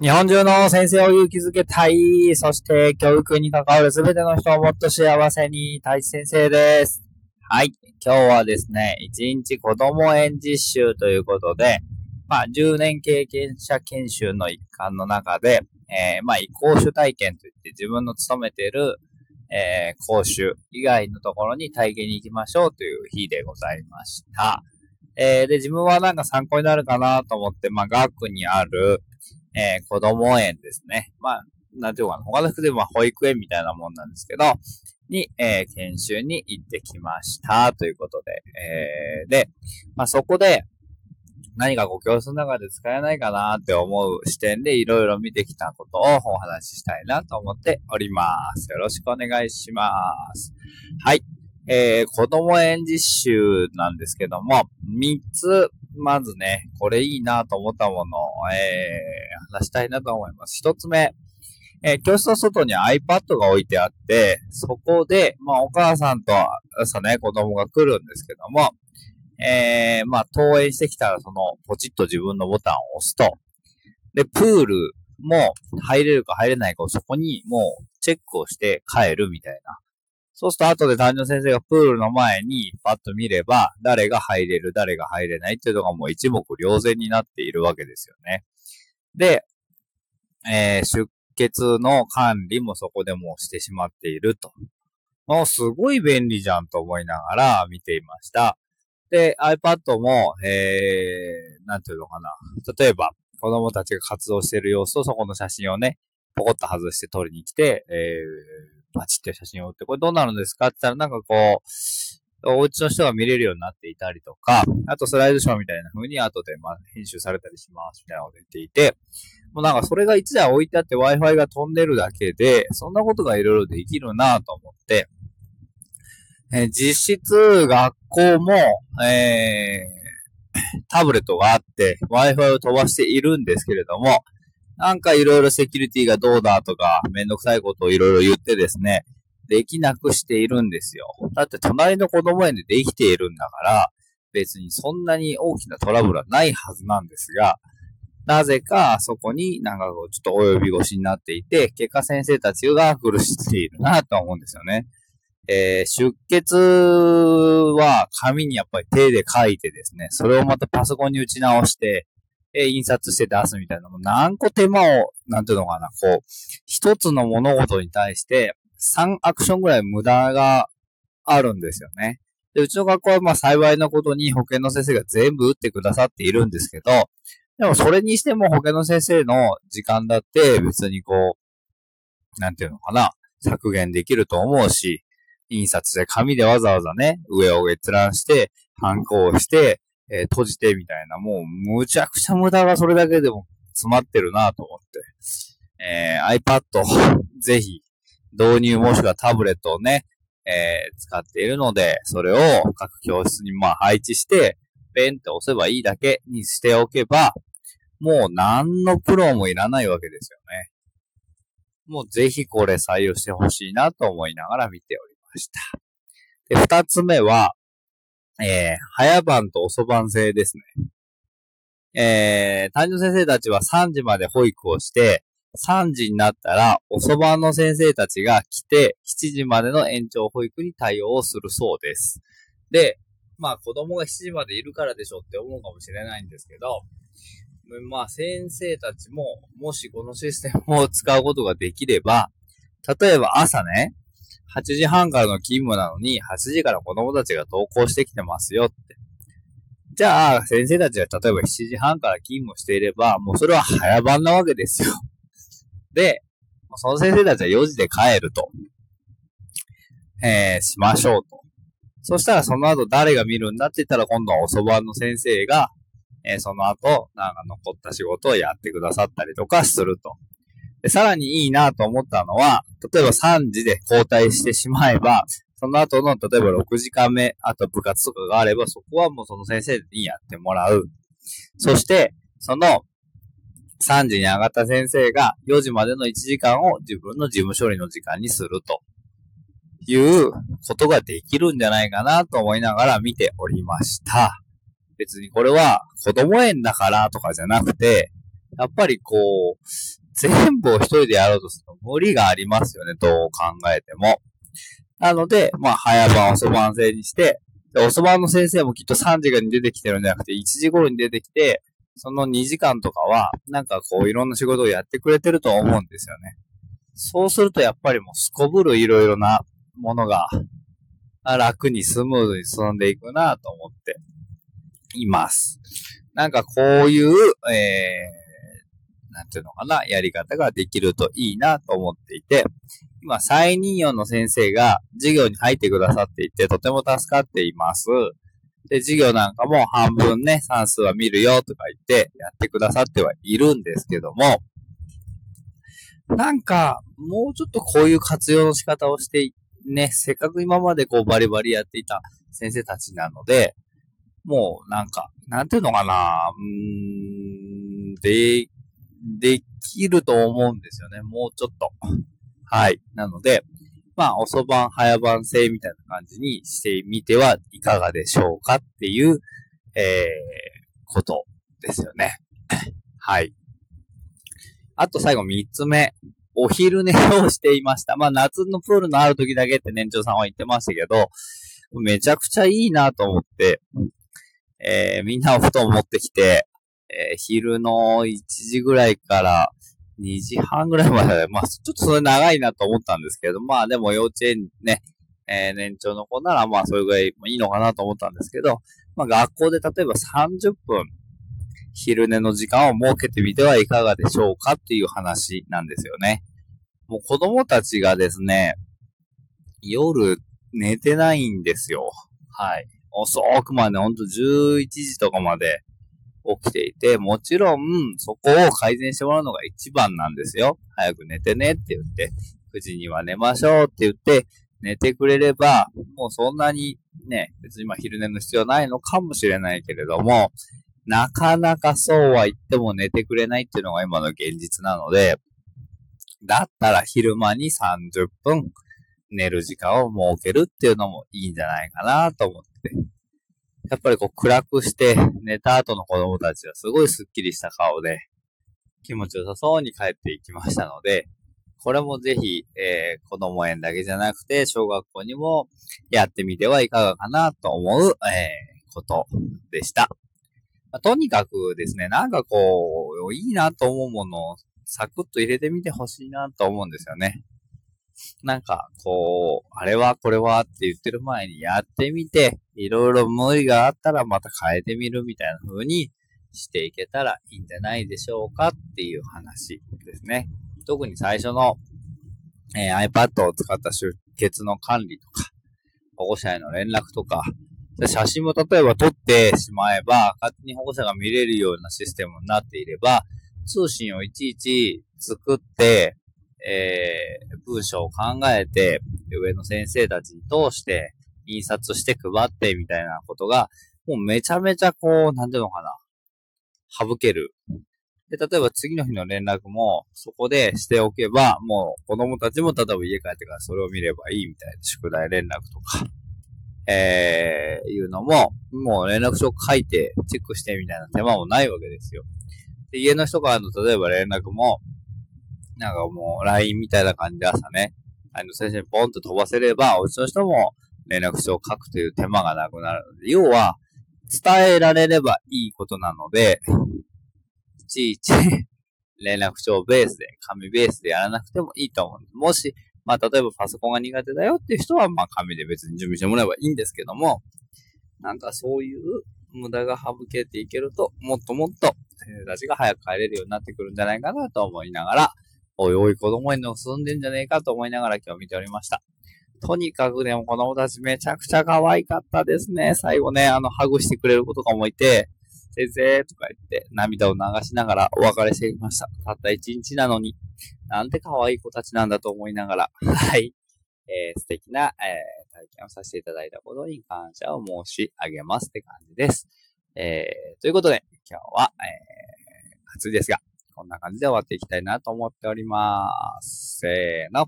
日本中の先生を勇気づけたい。そして教育に関わるすべての人をもっと幸せに。太一先生です。はい。今日はですね、1日子供園実習ということで、まあ、10年経験者研修の一環の中で、えー、まあ、移行種体験といって自分の勤めてる、えー、講習以外のところに体験に行きましょうという日でございました。えー、で、自分はなんか参考になるかなと思って、まあ、学区にある、えー、子供園ですね。まあ、なんていうかな、他の人でも保育園みたいなもんなんですけど、に、えー、研修に行ってきました。ということで、えー、で、まあ、そこで、何かご教室の中で使えないかなって思う視点でいろいろ見てきたことをお話ししたいなと思っております。よろしくお願いします。はい。えー、子供園実習なんですけども、3つ、まずね、これいいなと思ったものを、えー、話したいなと思います。1つ目、えー、教室の外に iPad が置いてあって、そこで、まあ、お母さんと朝ね、子供が来るんですけども、えー、まあ、登園してきたら、その、ポチッと自分のボタンを押すと、で、プールも入れるか入れないかをそこにもうチェックをして帰るみたいな。そうすると後で担任先生がプールの前にパッと見れば、誰が入れる、誰が入れないっていうのがもう一目瞭然になっているわけですよね。で、えー、出血の管理もそこでもしてしまっていると。もうすごい便利じゃんと思いながら見ていました。で、iPad も、えー、なんていうのかな。例えば、子供たちが活動している様子とそこの写真をね、ポコッと外して撮りに来て、えー、バチって写真を撮って、これどうなるんですか？って言ったら、なんかこう、お家の人が見れるようになっていたりとか、あとスライドショーみたいな風に後でまあ編集されたりしますみたいなこと言っていて、もうなんかそれが一台置いてあって Wi-Fi が飛んでるだけで、そんなことがいろいろできるなと思って、えー、実質学校も、えー、タブレットがあって Wi-Fi を飛ばしているんですけれども、なんかいろいろセキュリティがどうだとか、めんどくさいことをいろいろ言ってですね、できなくしているんですよ。だって隣の子供園でできているんだから、別にそんなに大きなトラブルはないはずなんですが、なぜかそこになんかちょっと及び腰になっていて、結果先生たちが苦しんでいるなと思うんですよね。えー、出血は紙にやっぱり手で書いてですね、それをまたパソコンに打ち直して、え印刷して出すみたいなの、も何個手間を、なんていうのかな、こう、一つの物事に対して、3アクションぐらい無駄があるんですよね。で、うちの学校はまあ幸いなことに保健の先生が全部打ってくださっているんですけど、でもそれにしても保健の先生の時間だって別にこう、なんていうのかな、削減できると思うし、印刷で紙でわざわざね、上を閲覧して、反抗して、えー、閉じてみたいな、もうむちゃくちゃ無駄がそれだけでも詰まってるなと思って、えー、iPad ぜひ導入もしくはタブレットをね、えー、使っているので、それを各教室にまあ配置して、ペンって押せばいいだけにしておけば、もう何の苦労もいらないわけですよね。もうぜひこれ採用してほしいなと思いながら見ておりました。で、二つ目は、えー、早番と遅番制ですね。えー、担任先生たちは3時まで保育をして、3時になったら遅番の先生たちが来て、7時までの延長保育に対応をするそうです。で、まあ子供が7時までいるからでしょって思うかもしれないんですけど、まあ先生たちも、もしこのシステムを使うことができれば、例えば朝ね、8時半からの勤務なのに、8時から子供たちが登校してきてますよって。じゃあ、先生たちが例えば7時半から勤務していれば、もうそれは早番なわけですよ。で、その先生たちは4時で帰ると。えー、しましょうと。そしたらその後誰が見るんだって言ったら今度は遅番の先生が、えー、その後、なんか残った仕事をやってくださったりとかすると。で、さらにいいなと思ったのは、例えば3時で交代してしまえば、その後の、例えば6時間目、あと部活とかがあれば、そこはもうその先生にやってもらう。そして、その、3時に上がった先生が4時までの1時間を自分の事務処理の時間にするということができるんじゃないかなと思いながら見ておりました。別にこれは子供園だからとかじゃなくて、やっぱりこう、全部を一人でやろうとすると無理がありますよね、どう考えても。なので、まあ、早番遅番制にして、遅番の先生もきっと3時間に出てきてるんじゃなくて、1時頃に出てきて、その2時間とかは、なんかこう、いろんな仕事をやってくれてると思うんですよね。そうするとやっぱりもうすこぶるいろいろなものが楽にスムーズに進んでいくなと思っています。なんかこういう、えー、なんていうのかな、やり方ができるといいなと思っていて、今、再任用の先生が授業に入ってくださっていて、とても助かっています。で、授業なんかも半分ね、算数は見るよとか言ってやってくださってはいるんですけども、なんか、もうちょっとこういう活用の仕方をしてね、せっかく今までこうバリバリやっていた先生たちなので、もうなんか、なんていうのかな、うーん、で、できると思うんですよね。もうちょっと。はい。なので、まあ、遅番、早番制みたいな感じにしてみてはいかがでしょうかっていう、えー、ことですよね。はい。あと最後三つ目。お昼寝をしていました。まあ夏のプールのある時だけって年長さんは言ってましたけど、めちゃくちゃいいなと思って、えー、みんなお布団持ってきて、えー、昼の1時ぐらいから2時半ぐらいまで、まあちょっとそれ長いなと思ったんですけど、まあでも幼稚園ね、えー、年長の子ならまあそれぐらいいいのかなと思ったんですけど、まあ学校で例えば30分昼寝の時間を設けてみてはいかがでしょうかっていう話なんですよね。もう子供たちがですね、夜寝てないんですよ。はい。遅くまで、ほんと11時とかまで起きていて、もちろんそこを改善してもらうのが一番なんですよ。早く寝てねって言って、9時には寝ましょうって言って、寝てくれれば、もうそんなにね、別にまあ昼寝の必要ないのかもしれないけれども、なかなかそうは言っても寝てくれないっていうのが今の現実なので、だったら昼間に30分寝る時間を設けるっていうのもいいんじゃないかなと思って。やっぱりこう暗くして寝た後の子供たちはすごいスッキリした顔で気持ちよさそうに帰っていきましたので、これもぜひ、えー、子供園だけじゃなくて小学校にもやってみてはいかがかなと思う、えー、ことでした。まあ、とにかくですね、なんかこう、いいなと思うものをサクッと入れてみてほしいなと思うんですよね。なんか、こう、あれはこれはって言ってる前にやってみて、いろいろ無理があったらまた変えてみるみたいな風にしていけたらいいんじゃないでしょうかっていう話ですね。特に最初の、えー、iPad を使った出血の管理とか、保護者への連絡とか、写真も例えば撮ってしまえば、勝手に保護者が見れるようなシステムになっていれば、通信をいちいち作って、えー、文章を考えて、上の先生たちに通して、印刷して配ってみたいなことが、もうめちゃめちゃこう、なんていうのかな、省ける。で、例えば次の日の連絡も、そこでしておけば、もう子供たちも例えば家帰ってからそれを見ればいいみたいな宿題連絡とか、えー、いうのも、もう連絡書書いてチェックしてみたいな手間もないわけですよ。で、家の人からの例えば連絡も、なんかもう LINE みたいな感じで朝ね、あの先生にポンと飛ばせれば、うちの人も連絡書を書くという手間がなくなるので、要は、伝えられればいいことなので、いちいち 連絡帳ベースで、紙ベースでやらなくてもいいと思う。もし、まあ、例えばパソコンが苦手だよっていう人は、まあ、紙で別に準備してもらえばいいんですけども、なんかそういう無駄が省けていけると、もっともっと先生たちが早く帰れるようになってくるんじゃないかなと思いながら、おいおい子供園の進んでんじゃねえかと思いながら今日見ておりました。とにかくでも子供たちめちゃくちゃ可愛かったですね。最後ね、あの、ハグしてくれる子とかもいて、先生とか言って涙を流しながらお別れしていました。たった一日なのに、なんて可愛い子たちなんだと思いながら、はい。えー、素敵な、えー、体験をさせていただいたことに感謝を申し上げますって感じです。えー、ということで、今日は、えー、暑いですが、こんな感じで終わっていきたいなと思っております。せーの。